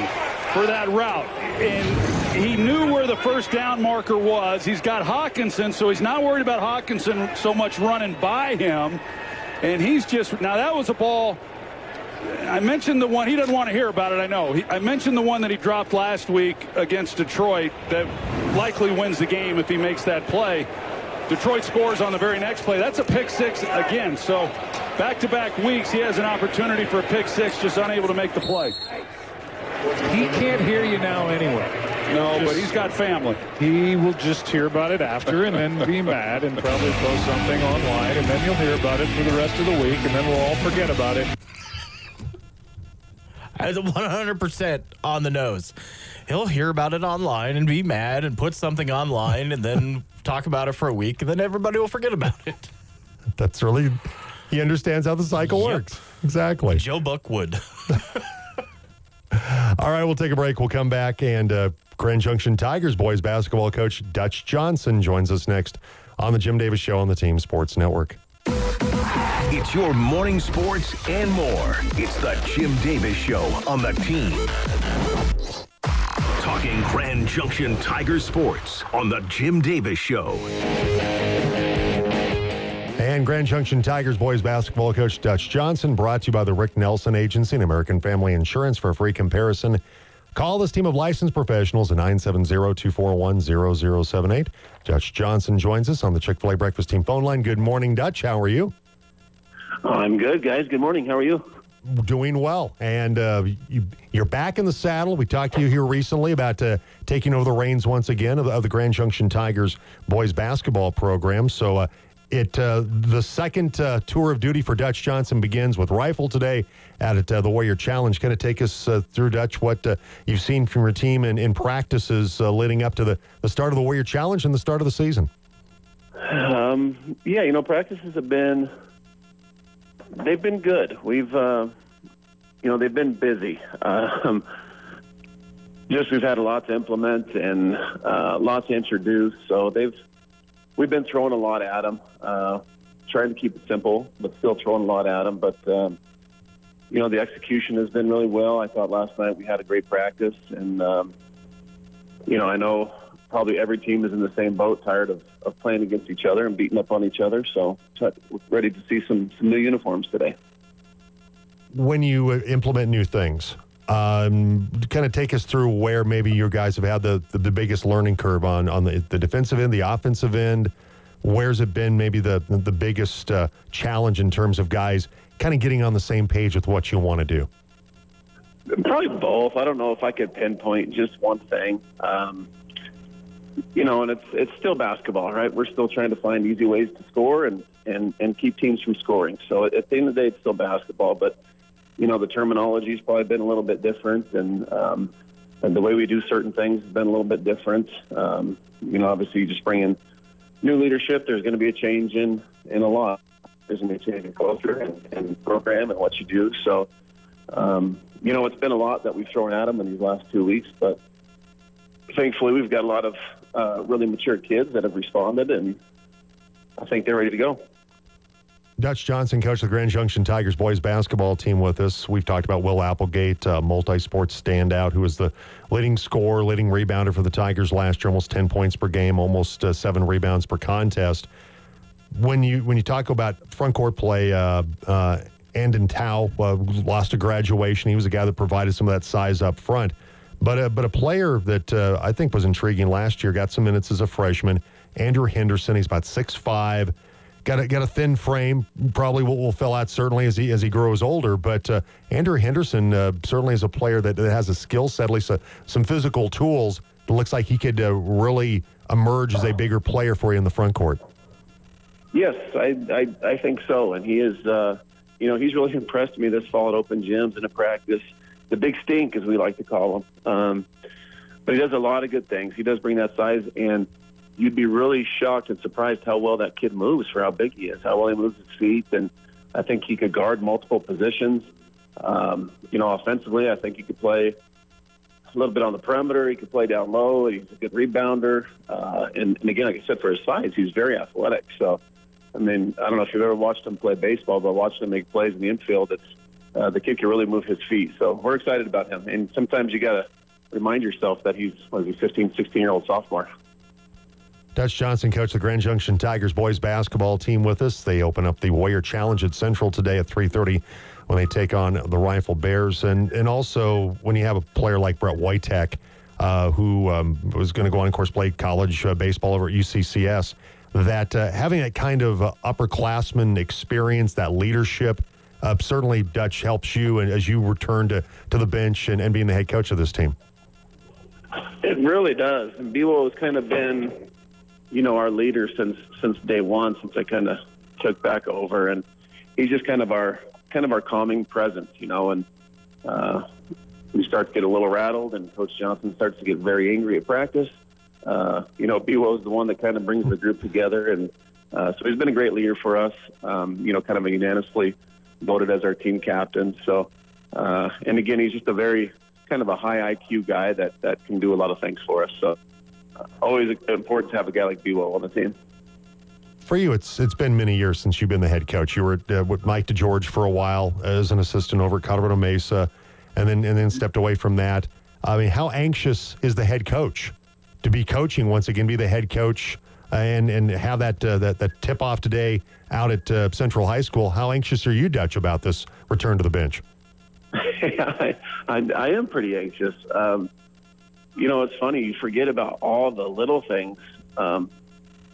for that route. And he knew where the first down marker was. He's got Hockenson, so he's not worried about Hockenson so much running by him. And he's just, now that was a ball I mentioned the one, he doesn't want to hear about it, I know. He, I mentioned the one that he dropped last week against Detroit that likely wins the game if he makes that play. Detroit scores on the very next play. That's a pick six again. So back-to-back weeks, he has an opportunity for a pick six, just unable to make the play. He can't hear you now anyway. No, just, but he's got family. He will just hear about it after and then be mad and probably post something online, and then you'll hear about it for the rest of the week, and then we'll all forget about it. As 100% on the nose. He'll hear about it online and be mad and put something online and then talk about it for a week, and then everybody will forget about it. That's really, he understands how the cycle yep. works. Exactly. Joe Buck would. All right, we'll take a break. We'll come back, and uh, Grand Junction Tigers boys basketball coach Dutch Johnson joins us next on the Jim Davis Show on the Team Sports Network. It's your morning sports and more. It's the Jim Davis Show on the Team. Talking Grand Junction Tiger Sports on the Jim Davis Show. And Grand Junction Tigers boys basketball coach Dutch Johnson brought to you by the Rick Nelson Agency and American Family Insurance for a free comparison. Call this team of licensed professionals at 970-241-0078. Dutch Johnson joins us on the Chick-fil-A Breakfast Team phone line. Good morning, Dutch. How are you? I'm good, guys. Good morning. How are you? Doing well. And uh, you, are back in the saddle. We talked to you here recently about uh, taking over the reins once again of, of, the Grand Junction Tigers boys basketball program. So uh, it uh, the second uh, tour of duty for Dutch Johnson begins with rifle today at uh, the Warrior Challenge. Kind of take us uh, through Dutch what uh, you've seen from your team in, in practices uh, leading up to the, the start of the Warrior Challenge and the start of the season. Um, yeah, you know, practices have been they've been good. We've uh, you know they've been busy. Um, just we've had a lot to implement and uh, lots to introduce. So they've we've been throwing a lot at them, uh, trying to keep it simple, but still throwing a lot at them. But um, you know, the execution has been really well. I thought last night we had a great practice, and um, you know, I know probably every team is in the same boat, tired of, of playing against each other and beating up on each other. So, we're ready to see some some new uniforms today. When you uh, implement new things, um, kind of take us through where maybe your guys have had the, the, the, biggest learning curve on on the, the defensive end, the offensive end. Where's it been maybe the the biggest uh, challenge in terms of guys kind of getting on the same page with what you want to do? Probably both. I don't know if I could pinpoint just one thing. Um, you know, and it's it's still basketball, right? We're still trying to find easy ways to score and and and keep teams from scoring. So at the end of the day, it's still basketball, but you know, the terminology's probably been a little bit different, and, um, and the way we do certain things has been a little bit different. Um, you know, obviously, you just bring in new leadership. There's going to be a change in in a lot. There's going to be a change in culture and, and program and what you do. So, um, you know, it's been a lot that we've thrown at them in these last two weeks, but thankfully, we've got a lot of uh, really mature kids that have responded, and I think they're ready to go. Dutch Johnson, coach of the Grand Junction Tigers boys basketball team, with us. We've talked about Will Applegate, uh, multi-sports standout, who was the leading scorer, leading rebounder for the Tigers last year, almost 10 points per game, almost uh, seven rebounds per contest. When you when you talk about front court play, uh, uh, Andon Tao uh, lost a graduation. He was a guy that provided some of that size up front. But, uh, but a player that uh, I think was intriguing last year, got some minutes as a freshman, Andrew Henderson. He's about six five got a, got a thin frame. Probably will, will fill out certainly as he as he grows older. But uh, Andrew Henderson uh, certainly is a player that, that has a skill set, at least a, some physical tools. It looks like he could uh, really emerge as a bigger player for you in the front court. Yes, I I, I think so, and he is. Uh, you know, he's really impressed me this fall at Open Gyms and a practice. The big stink, as we like to call him. Um, but he does a lot of good things. He does bring that size and you'd be really shocked and surprised how well that kid moves for how big he is, how well he moves his feet, and I think he could guard multiple positions. Um, you know, offensively, I think he could play a little bit on the perimeter. He could play down low. He's a good rebounder, uh, and, and again, like I said, for his size, he's very athletic. So, I mean, I don't know if you've ever watched him play baseball, but watched him make plays in the infield. It's uh, the kid can really move his feet. So we're excited about him. And sometimes you got to remind yourself that he's what is he, 15, 16 year old sophomore. Dutch Johnson, coach the Grand Junction Tigers boys basketball team with us. They open up the Warrior Challenge at Central today at 3.30 when they take on the Rifle Bears. And, and also when you have a player like Brett Whitehack, uh, who um, was going to go on, of course, play college uh, baseball over at UCCS, that uh, having that kind of uh, upperclassman experience, that leadership, uh, certainly Dutch helps you and as you return to, to the bench and, and being the head coach of this team. It really does. And Bewo has kind of been, you know, our leader since since day one, since I kind of took back over, and he's just kind of our kind of our calming presence, you know. And uh, we start to get a little rattled, and Coach Johnson starts to get very angry at practice. Uh, you know, Bewo is the one that kind of brings the group together, and uh, so he's been a great leader for us. Um, you know, kind of unanimously voted as our team captain. So, uh, and again, he's just a very kind of a high IQ guy that, that can do a lot of things for us. So, uh, always important to have a guy like Bewo on the team. For you, it's it's been many years since you've been the head coach. You were uh, with Mike DeGeorge for a while as an assistant over at Colorado Mesa, and then and then stepped away from that. I mean, how anxious is the head coach to be coaching once again, be the head coach, and and have that uh, that that tip off today out at uh, Central High School? How anxious are you, Dutch, about this return to the bench? I, I, I am pretty anxious. Um, you know, it's funny. You forget about all the little things. Um,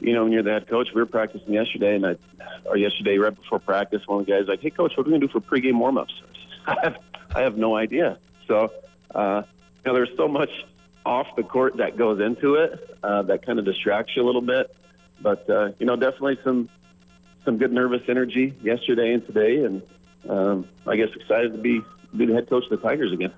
you know, when you're the head coach, we were practicing yesterday, and I, or yesterday right before practice, one of the guys like, "Hey, coach, what are we gonna do for pregame warmups?" I have, I have no idea. So, uh, you know, there's so much off the court that goes into it uh, that kind of distracts you a little bit. But uh, you know, definitely some some good nervous energy yesterday and today, and um, I guess excited to be be the head coach of the Tigers again.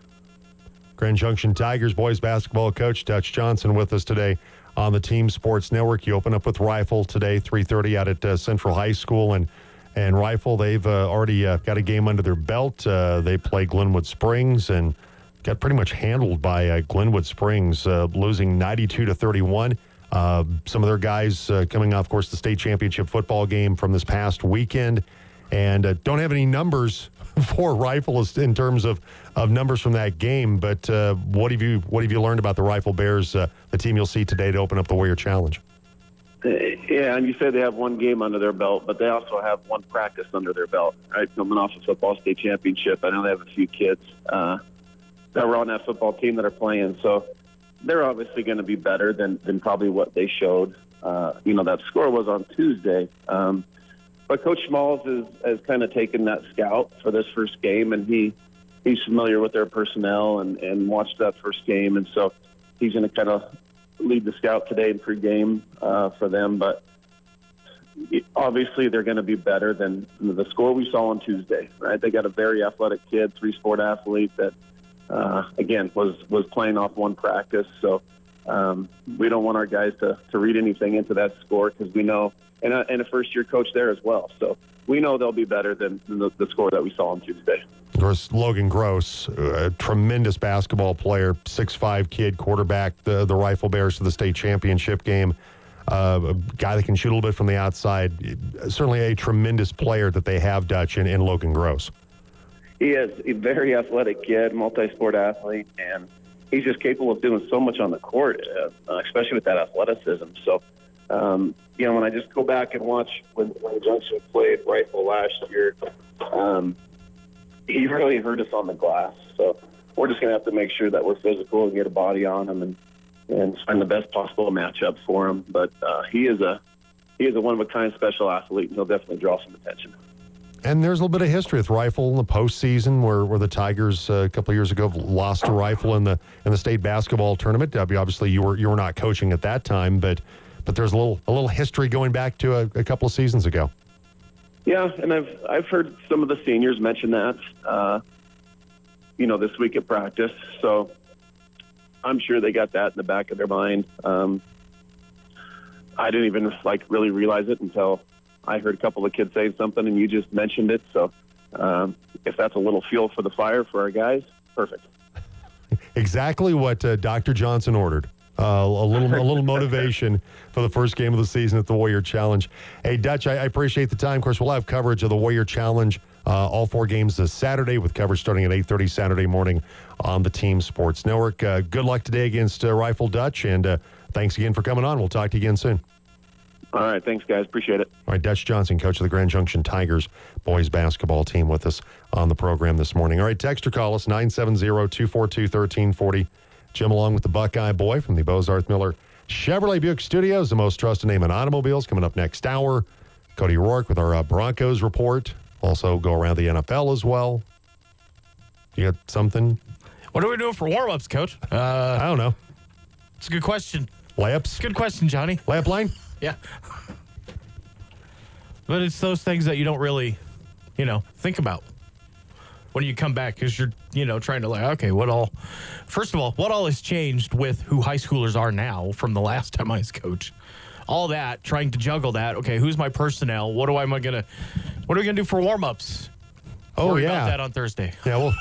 Grand Junction Tigers boys basketball coach Dutch Johnson with us today on the Team Sports Network. You open up with Rifle today, 3:30 out at uh, Central High School, and and Rifle they've uh, already uh, got a game under their belt. Uh, they play Glenwood Springs and got pretty much handled by uh, Glenwood Springs, uh, losing 92 to 31. some of their guys coming off, of course, the state championship football game from this past weekend, and don't have any numbers for Rifle in terms of, of numbers from that game. But uh, what have you what have you learned about the Rifle Bears, uh, the team you'll see today to open up the Warrior Challenge? Uh, yeah, and you say they have one game under their belt, but they also have one practice under their belt. Right, coming off a football state championship, I know they have a few kids uh, that were on that football team that are playing, so they're obviously going to be better than than probably what they showed. Uh, you know, that score was on Tuesday. Um, but Coach Smalls is, has kind of taken that scout for this first game, and he he's familiar with their personnel and, and watched that first game, and so he's going to kind of lead the scout today in pregame uh, for them. But obviously, they're going to be better than the score we saw on Tuesday. Right? They got a very athletic kid, three sport athlete that uh, again was was playing off one practice. So um, we don't want our guys to to read anything into that score because we know and a, and a first year coach there as well. So we know they'll be better than, the, the, score that we saw on Tuesday. Of course, Logan Gross, a tremendous basketball player, six-five kid, quarterback the, the Rifle Bears to the state championship game. Uh, a guy that can shoot a little bit from the outside. Certainly a tremendous player that they have, Dutch, in, in Logan Gross. He is a very athletic kid, multi sport athlete, and he's just capable of doing so much on the court, uh, especially with that athleticism. So um, you know, when I just go back and watch when, when Junction played Rifle last year, um, he really hurt us on the glass. So we're just going to have to make sure that we're physical and get a body on him and, and find the best possible matchup for him. But uh, he is a he is a one of a kind special athlete, and he'll definitely draw some attention. And there's a little bit of history with Rifle in the postseason, where, where the Tigers uh, a couple of years ago lost to Rifle in the in the state basketball tournament. Obviously, you were you were not coaching at that time, but but there's a little a little history going back to a, a couple of seasons ago. Yeah, and I've I've heard some of the seniors mention that, uh, you know, this week at practice. So I'm sure they got that in the back of their mind. Um, I didn't even like really realize it until I heard a couple of kids say something, and you just mentioned it. So um, if that's a little fuel for the fire for our guys, perfect. exactly what uh, Dr. Johnson ordered. Uh, a little a little motivation for the first game of the season at the Warrior Challenge. Hey, Dutch, I, I appreciate the time. Of course, we'll have coverage of the Warrior Challenge uh, all four games this Saturday with coverage starting at 8.30 Saturday morning on the Team Sports Network. Uh, good luck today against uh, Rifle Dutch, and uh, thanks again for coming on. We'll talk to you again soon. All right, thanks, guys. Appreciate it. All right, Dutch Johnson, coach of the Grand Junction Tigers boys basketball team, with us on the program this morning. All right, text or call us 970 242 1340. Jim, along with the Buckeye boy from the Bozarth Miller Chevrolet Buick Studios, the most trusted name in automobiles, coming up next hour. Cody Rourke with our uh, Broncos report. Also, go around the NFL as well. You got something? What are we doing for warm ups, coach? Uh, I don't know. It's a good question. Layups? Good question, Johnny. Layup line? Yeah. but it's those things that you don't really, you know, think about when you come back because you're, you know, trying to like, okay, what all, first of all, what all has changed with who high schoolers are now from the last time I was coach? All that, trying to juggle that. Okay, who's my personnel? What do I, am I going to, what are we going to do for warm ups? Oh, Worry yeah. About that on Thursday. Yeah, we'll,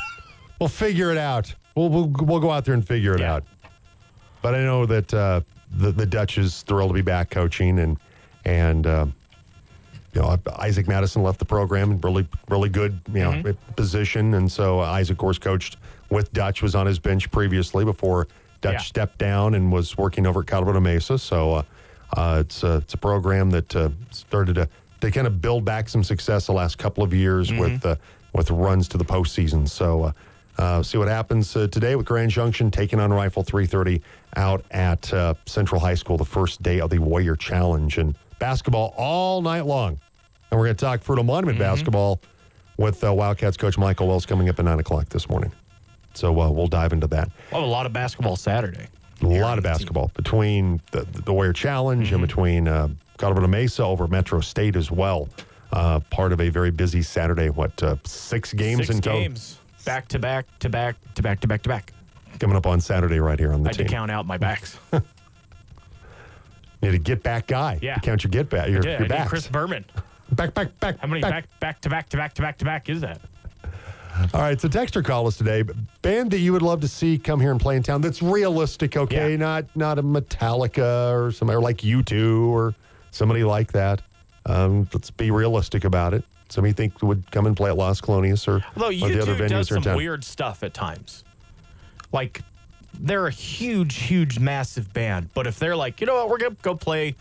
we'll figure it out. We'll, we'll, we'll go out there and figure it Yeah. out. But I know that uh, the, the Dutch is thrilled to be back coaching and, and, uh, you know, Isaac Madison left the program in really, really good, you know, Mm-hmm. position. And so Isaac, of course, coached with Dutch, was on his bench previously before Dutch Yeah. stepped down and was working over at Colorado Mesa. So uh, uh, it's, a, it's a program that uh, started to, to kind of build back some success the last couple of years Mm-hmm. with, uh, with runs to the postseason. So uh, uh, see what happens uh, today with Grand Junction taking on Rifle 330 out at uh, Central High School, the first day of the Warrior Challenge. And basketball all night long. And we're going to talk Fruita Monument basketball with uh, Wildcats coach Michael Wells coming up at 9 o'clock this morning. So uh, we'll dive into that. Well, a lot of basketball Saturday. A lot of basketball between the, the Warrior Challenge and between uh, Colorado Mesa over Metro State as well. Uh, part of a very busy Saturday. What, uh, six games Six in total? games. Back to back to back to back to back to back. Coming up on Saturday right here on the I had to count out my backs. You need a get back guy. Yeah. To count your get back. Your, I did. I your did backs. Chris Berman. back, back, back. How many back back to back to back to back to back is that? All right, so texter call us today. Band that you would love to see come here and play in town. That's realistic, okay? Yeah. Not not a Metallica or somebody like U2 or somebody like that. Um, let's be realistic about it. Somebody you think would come and play at Las Colonias or Although or you the other venues does in some town. weird stuff at times. Like they're a huge, huge, massive band, but if they're like, you know what, we're gonna go play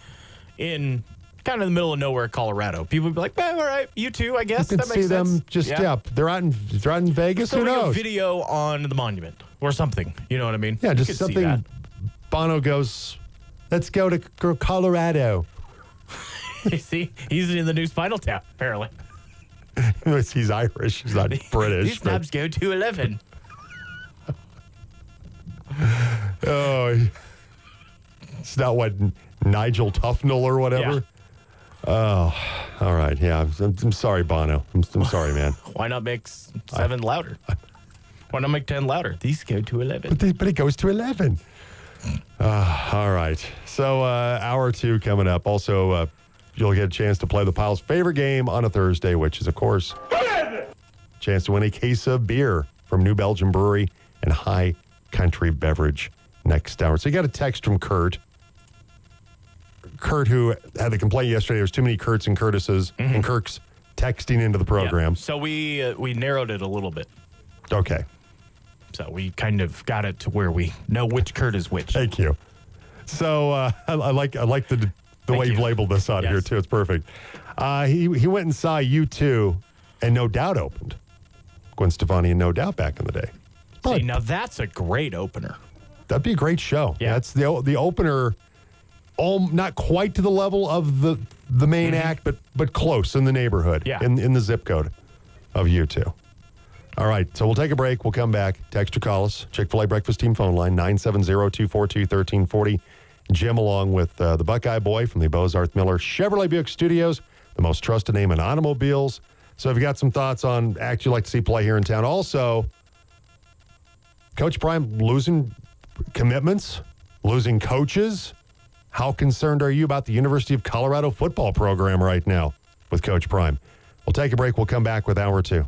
in kind of the middle of nowhere, Colorado, people would be like, all right, you too, I You guess can that see sense. them just yeah. They're out in they're out in Vegas. Who Filming a knows? video on the monument or something. You know what I mean? Yeah, just something. Bono goes. Let's go to Colorado. You see, he's in the new Spinal Tap apparently. He's Irish. He's not British. These but- go to eleven. Oh, it's not what Nigel Tufnel or whatever. Oh, all right. Yeah, I'm, I'm sorry, Bono. I'm, I'm sorry, man. Why not make s- seven louder? Why not make ten louder? These go to eleven. But, they, but it goes to 11. Uh, all right. So, uh, hour two coming up. Also, uh, you'll get a chance to play the Piles' favorite game on a Thursday, which is, of course, chance to win a case of beer from New Belgium Brewery and High Country Beverage next hour. So, you got a text from Kurt. Kurt, who had the complaint yesterday, there was too many Kurts and Curtises and Kirks texting into the program. So we uh, we narrowed it a little bit. Okay. So we kind of got it to where we know which Kurt is which. Thank you. So uh, I, I like I like the the Thank way you've labeled this on here too. It's perfect. Uh, he he went and saw U2, and No Doubt opened. Gwen Stefani and No Doubt back in the day. See, now that's a great opener. That'd be a great show. Yeah. That's the the opener. All not quite to the level of the the main act, but but close in the neighborhood. Mm-hmm. Yeah. In in the zip code of U2. All right, so we'll take a break. We'll come back. Text or call us. Chick fil A Breakfast Team phone line 970 242 1340. Jim, along with uh, the Buckeye Boy from the Bozarth Miller Chevrolet Buick Studios, the most trusted name in automobiles. So if you got some thoughts on act you'd like to see play here in town, also, Coach Prime losing commitments, losing coaches. How concerned are you about the University of Colorado football program right now with Coach Prime? We'll take a break. We'll come back with hour two.